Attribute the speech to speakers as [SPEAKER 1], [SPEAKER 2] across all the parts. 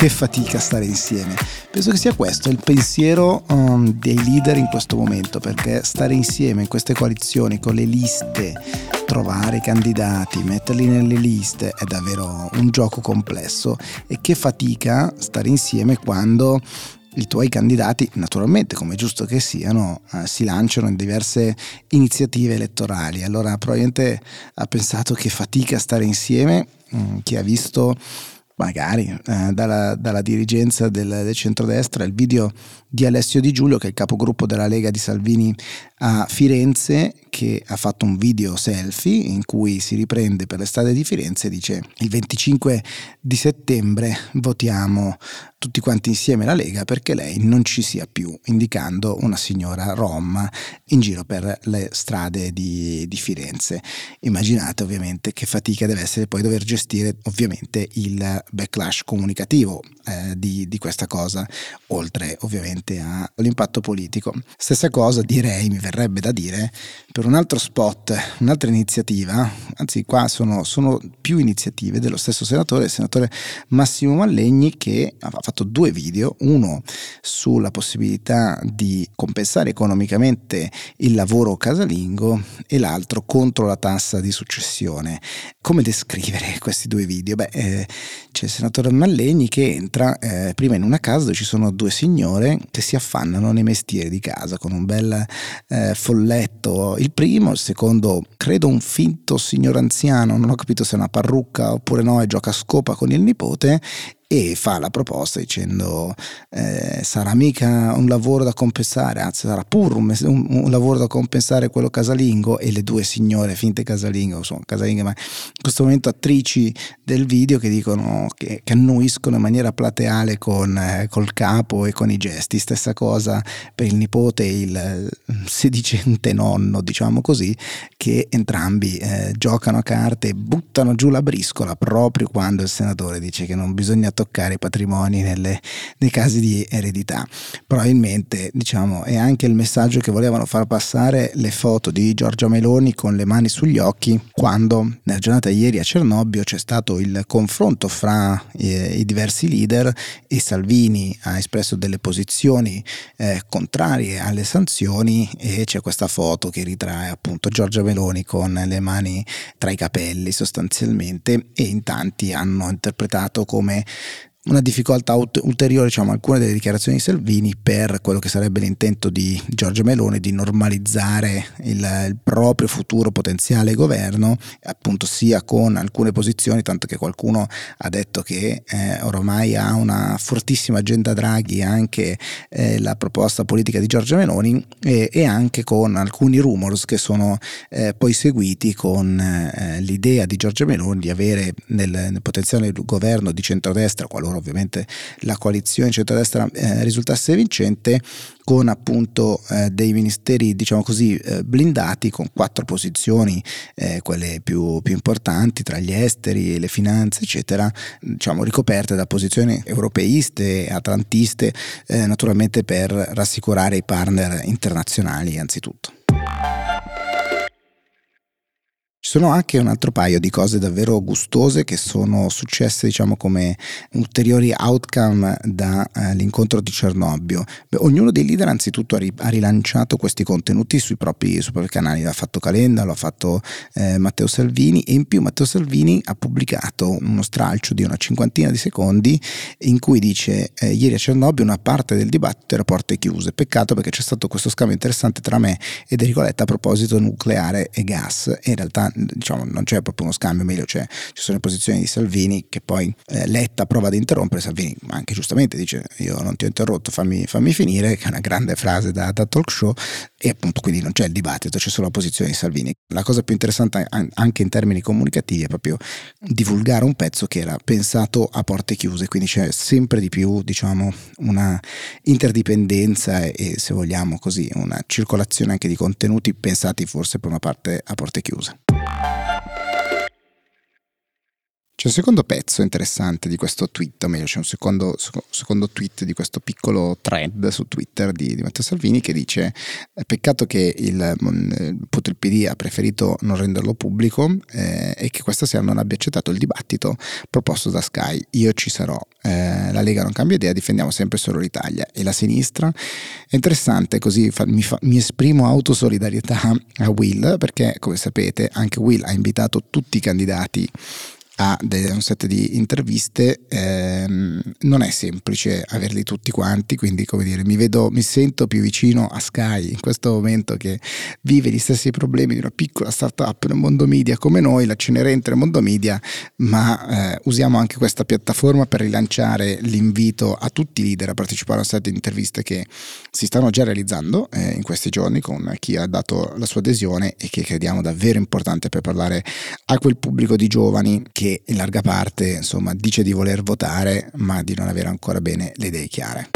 [SPEAKER 1] che fatica stare insieme. Penso che sia questo il pensiero um, dei leader in questo momento, perché stare insieme in queste coalizioni con le liste, trovare i candidati, metterli nelle liste è davvero un gioco complesso e che fatica stare insieme quando i tuoi candidati, naturalmente come è giusto che siano, eh, si lanciano in diverse iniziative elettorali. Allora probabilmente ha pensato che fatica stare insieme, mh, mm, chi ha visto magari eh, dalla, dalla, dirigenza del, del centrodestra. Il video di Alessio Di Giulio che è il capogruppo della Lega di Salvini a Firenze che ha fatto un video selfie in cui si riprende per le strade di Firenze e dice il 25 di settembre votiamo tutti quanti insieme la Lega perché lei non ci sia più, indicando una signora rom in giro per le strade di, di Firenze. Immaginate ovviamente che fatica deve essere poi dover gestire ovviamente il backlash comunicativo eh, di, di questa cosa, oltre ovviamente all'impatto politico. Stessa cosa direi, mi verrebbe da dire, per un altro spot, un'altra iniziativa, anzi qua sono, sono più iniziative dello stesso senatore, il senatore Massimo Mallegni, che ha fatto due video, uno sulla possibilità di compensare economicamente il lavoro casalingo e l'altro contro la tassa di successione. Come descrivere questi due video? Beh, eh, c'è il senatore Mallegni che entra eh, prima in una casa dove ci sono due signore che si affannano nei mestieri di casa con un bel eh, folletto. Il primo, il secondo, credo un finto signor anziano, non ho capito se è una parrucca oppure no, e gioca a scopa con il nipote e fa la proposta dicendo eh, sarà mica un lavoro da compensare, anzi sarà pur un, un, un, lavoro da compensare quello casalingo e le due signore finte casalingo, sono casalinghe ma in questo momento attrici del video che dicono che, che annuiscono in maniera plateale con eh, col capo e con i gesti, stessa cosa per il nipote e il sedicente nonno diciamo così che entrambi eh, giocano a carte e buttano giù la briscola proprio quando il senatore dice che non bisogna toccare i patrimoni nelle, nei casi di eredità. Probabilmente diciamo, è anche il messaggio che volevano far passare le foto di Giorgia Meloni con le mani sugli occhi quando nella giornata ieri a Cernobbio c'è stato il confronto fra eh, i diversi leader e Salvini ha espresso delle posizioni eh, contrarie alle sanzioni e c'è questa foto che ritrae appunto Giorgia Meloni con le mani tra i capelli sostanzialmente e in tanti hanno interpretato come una difficoltà ulteriore, diciamo, alcune delle dichiarazioni di Salvini per quello che sarebbe l'intento di Giorgia Meloni di normalizzare il, il, proprio futuro potenziale governo, appunto sia con alcune posizioni, tanto che qualcuno ha detto che eh, ormai ha una fortissima agenda Draghi anche eh, la proposta politica di Giorgia Meloni e, e anche con alcuni rumors che sono eh, poi seguiti con eh, l'idea di Giorgia Meloni di avere nel, nel potenziale governo di centrodestra, qualora qualora ovviamente la coalizione centrodestra eh, risultasse vincente, con appunto eh, dei ministeri diciamo così eh, blindati con quattro posizioni, eh, quelle più, più, importanti tra gli esteri, le finanze eccetera, diciamo ricoperte da posizioni europeiste, atlantiste, eh, naturalmente per rassicurare i partner internazionali anzitutto. Ci sono anche un altro paio di cose davvero gustose che sono successe, diciamo, come ulteriori outcome dall'incontro eh, di Cernobbio. Beh, ognuno dei leader anzitutto ha, ri- ha, rilanciato questi contenuti sui propri, sui propri canali, l'ha fatto Calenda, l'ha fatto eh, Matteo Salvini e in più Matteo Salvini ha pubblicato uno stralcio di una cinquantina di secondi in cui dice eh, ieri a Cernobbio una parte del dibattito era porte chiuse, peccato perché c'è stato questo scambio interessante tra me ed Enrico Letta a proposito nucleare e gas. E in realtà diciamo, non c'è proprio uno scambio, meglio c'è, ci sono le posizioni di Salvini che poi eh, Letta prova ad interrompere, Salvini anche giustamente dice io non ti ho interrotto, fammi, fammi finire, che è una grande frase da, da, talk show e appunto quindi non c'è il dibattito, c'è solo la posizione di Salvini. La cosa più interessante anche in termini comunicativi è proprio divulgare un pezzo che era pensato a porte chiuse, quindi c'è sempre di più diciamo una interdipendenza e, e se vogliamo così una circolazione anche di contenuti pensati forse per una parte a porte chiuse. Bye. C'è un secondo pezzo interessante di questo tweet, o meglio c'è un secondo, secondo tweet di questo piccolo thread su Twitter di, di Matteo Salvini che dice peccato che il, mm, il PD ha preferito non renderlo pubblico eh, e che questa sera non abbia accettato il dibattito proposto da Sky. Io ci sarò, eh, la Lega non cambia idea, difendiamo sempre solo l'Italia e la sinistra. È interessante, così fa, mi, fa, mi esprimo autosolidarietà a Will perché come sapete anche Will ha invitato tutti i candidati a un set di interviste, ehm, non è semplice averli tutti quanti, quindi come dire, mi, vedo, mi sento più vicino a Sky in questo momento che vive gli stessi problemi di una piccola startup nel mondo media come noi, la Cenerente nel mondo media, ma eh, usiamo anche questa piattaforma per rilanciare l'invito a tutti i leader a partecipare a un set di interviste che si stanno già realizzando eh, in questi giorni con chi ha dato la sua adesione e che crediamo davvero importante per parlare a quel pubblico di giovani che in larga parte insomma, dice di voler votare ma di non avere ancora bene le idee chiare.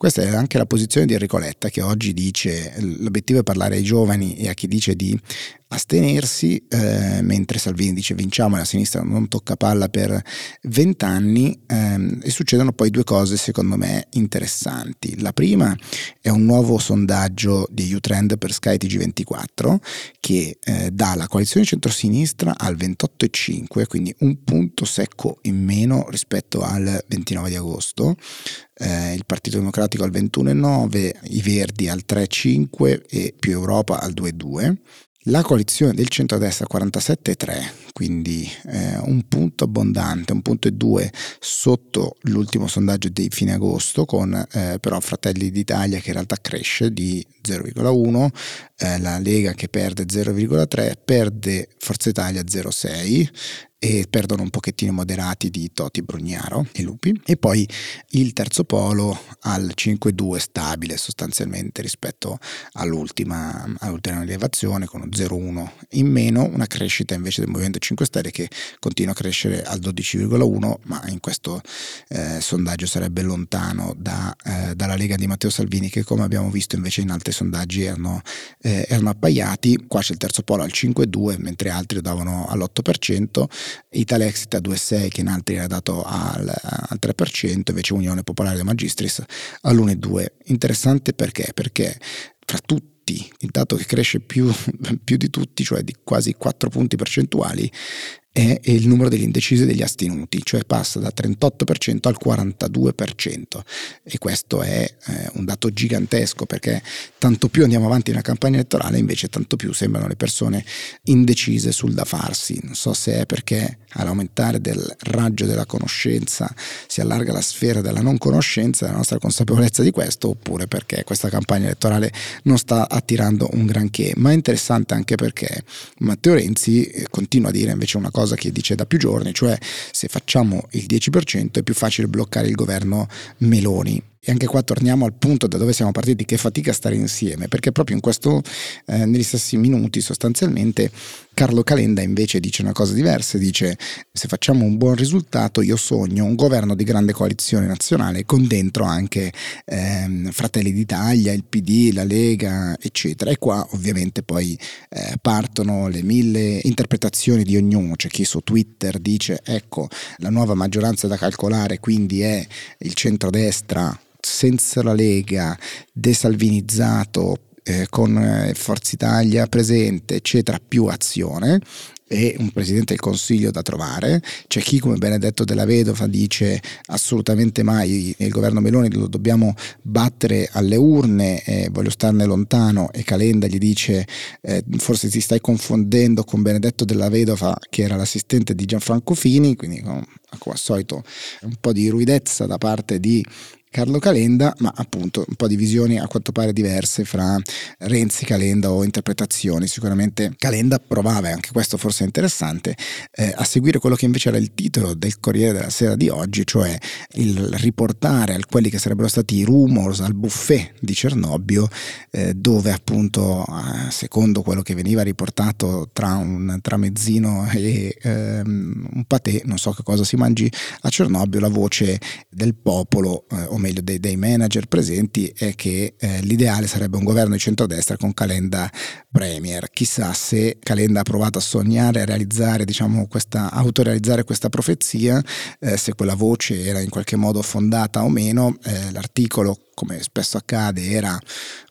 [SPEAKER 1] Questa è anche la posizione di Enrico Letta che oggi dice l'obiettivo è parlare ai giovani e a chi dice di astenersi, eh, mentre Salvini dice vinciamo e la sinistra non tocca palla per vent'anni ehm, e succedono poi due cose secondo me interessanti. La prima è un nuovo sondaggio di U-Trend per Sky TG24 che eh, dà la coalizione centrosinistra al 28,5, quindi un punto secco in meno rispetto al 29 di agosto, eh, il Partito Democratico al 21,9, i Verdi al 3,5 e più Europa al 2,2. La coalizione del centro-destra 47,3, quindi eh, un punto abbondante, un punto e due sotto l'ultimo sondaggio di fine agosto, con eh, però Fratelli d'Italia che in realtà cresce di 0,1, eh, la Lega che perde 0,3, perde Forza Italia 0,6 e perdono un pochettino moderati di Toti Brugnaro e Lupi. E poi il terzo polo al 5-2 stabile sostanzialmente rispetto all'ultima, all'ultima elevazione con uno 0,1 in meno una crescita invece del Movimento 5 Stelle che continua a crescere al 12,1 ma in questo eh, sondaggio sarebbe lontano da, eh, dalla Lega di Matteo Salvini che come abbiamo visto invece in altri sondaggi erano, eh, erano appaiati. Qua c'è il terzo polo al 5,2 mentre altri davano all'8% Italexit a 2,6 che in altri era dato al, al 3%, invece Unione Popolare De Magistris all'1,2. Interessante perché? Perché fra tutti il dato che cresce più, più, di tutti, cioè di quasi 4 punti percentuali, è il numero degli indecisi e degli astenuti, cioè passa da 38% al 42% e questo è eh, un dato gigantesco perché tanto più andiamo avanti nella campagna elettorale invece tanto più sembrano le persone indecise sul da farsi, non so se è perché all'aumentare del raggio della conoscenza si allarga la sfera della non conoscenza, la nostra consapevolezza di questo oppure perché questa campagna elettorale non sta attirando un granché, ma è interessante anche perché Matteo Renzi eh, continua a dire invece una cosa cosa che dice da più giorni, cioè se facciamo il 10% è più facile bloccare il governo Meloni. E anche qua torniamo al punto da dove siamo partiti, che fatica stare insieme, perché proprio in questo, eh, negli stessi minuti sostanzialmente Carlo Calenda invece dice una cosa diversa, dice se facciamo un buon risultato io sogno un governo di grande coalizione nazionale con dentro anche ehm, Fratelli d'Italia, il PD, la Lega, eccetera. E qua ovviamente poi eh, partono le mille interpretazioni di ognuno, c'è chi su Twitter dice ecco la nuova maggioranza da calcolare quindi è il centrodestra senza la Lega, desalvinizzato, eh, con eh, Forza Italia presente, eccetera, più azione e un presidente del consiglio da trovare. C'è chi, come Benedetto della Vedova, dice assolutamente mai il governo Meloni lo dobbiamo battere alle urne, eh, voglio starne lontano. E Calenda gli dice eh, forse ti stai confondendo con Benedetto della Vedova, che era l'assistente di Gianfranco Fini, quindi come al solito un po' di ruidezza da parte di Carlo Calenda, ma appunto un po' di visioni a quanto pare diverse fra Renzi, Calenda o interpretazioni. Sicuramente Calenda provava, e anche questo forse è interessante, eh, a seguire quello che invece era il titolo del Corriere della Sera di oggi, cioè il riportare a quelli che sarebbero stati i rumors al buffet di Cernobbio, eh, dove appunto, eh, secondo quello che veniva riportato tra un tramezzino e ehm, un patè, non so che cosa si mangi a Cernobbio, la voce del popolo, eh, o meglio dei, dei manager presenti, è che eh, l'ideale sarebbe un governo di centrodestra con Calenda premier. Chissà se Calenda ha provato a sognare, a realizzare, diciamo, questa, autorealizzare questa profezia, eh, se quella voce era in qualche modo fondata o meno. Eh, l'articolo come spesso accade, era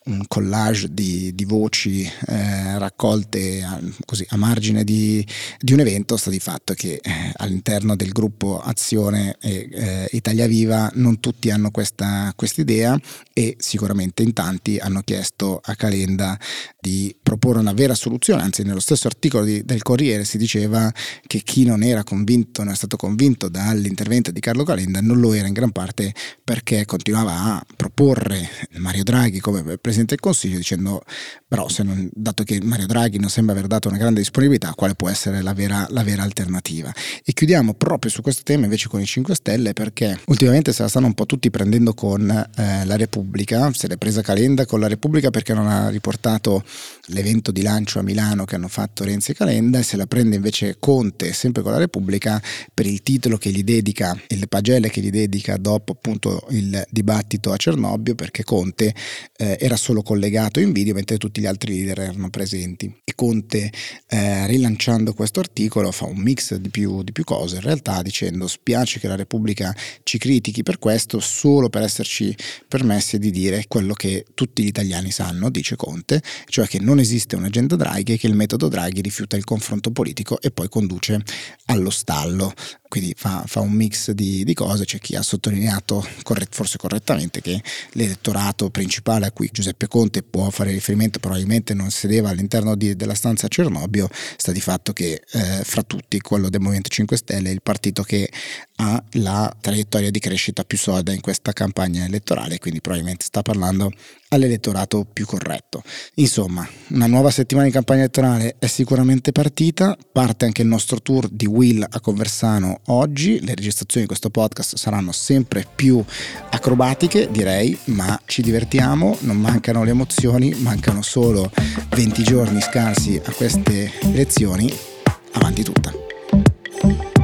[SPEAKER 1] un collage di, di voci eh, raccolte a, così, a margine di, di, un evento, sta di fatto che eh, all'interno del gruppo Azione e eh, Italia Viva non tutti hanno questa idea e sicuramente in tanti hanno chiesto a Calenda di proporre una vera soluzione, anzi nello stesso articolo di, del Corriere si diceva che chi non era convinto, non è stato convinto dall'intervento di Carlo Calenda non lo era in gran parte perché continuava a proporre proporre Mario Draghi come Presidente del Consiglio dicendo però non, dato che Mario Draghi non sembra aver dato una grande disponibilità quale può essere la vera, la vera alternativa? E chiudiamo proprio su questo tema invece con i 5 Stelle perché ultimamente se la stanno un po' tutti prendendo con eh, la Repubblica se l'è presa Calenda con la Repubblica perché non ha riportato l'evento di lancio a Milano che hanno fatto Renzi e Calenda e se la prende invece Conte sempre con la Repubblica per il titolo che gli dedica e le pagelle che gli dedica dopo appunto il dibattito a Cernobbio Cernobbio perché Conte eh, era solo collegato in video mentre tutti gli altri leader erano presenti. E Conte, eh, rilanciando questo articolo, fa un mix di più, di più cose, in realtà dicendo spiace che la Repubblica ci critichi per questo solo per esserci permessi di dire quello che tutti gli italiani sanno, dice Conte, cioè che non esiste un'agenda Draghi e che il metodo Draghi rifiuta il confronto politico e poi conduce allo stallo quindi fa, fa un mix di, di, cose, c'è chi ha sottolineato corret, forse correttamente che l'elettorato principale a cui Giuseppe Conte può fare riferimento probabilmente non sedeva all'interno di, della stanza Cernobbio, sta di fatto che eh, fra tutti quello del Movimento 5 Stelle è il partito che ha la traiettoria di crescita più solida in questa campagna elettorale, quindi probabilmente sta parlando all'elettorato più corretto. Insomma, una nuova settimana di campagna elettorale è sicuramente partita, parte anche il nostro tour di Will a Conversano oggi, le registrazioni di questo podcast saranno sempre più acrobatiche direi, ma ci divertiamo, non mancano le emozioni, mancano solo 20 giorni scarsi a queste elezioni, avanti tutta.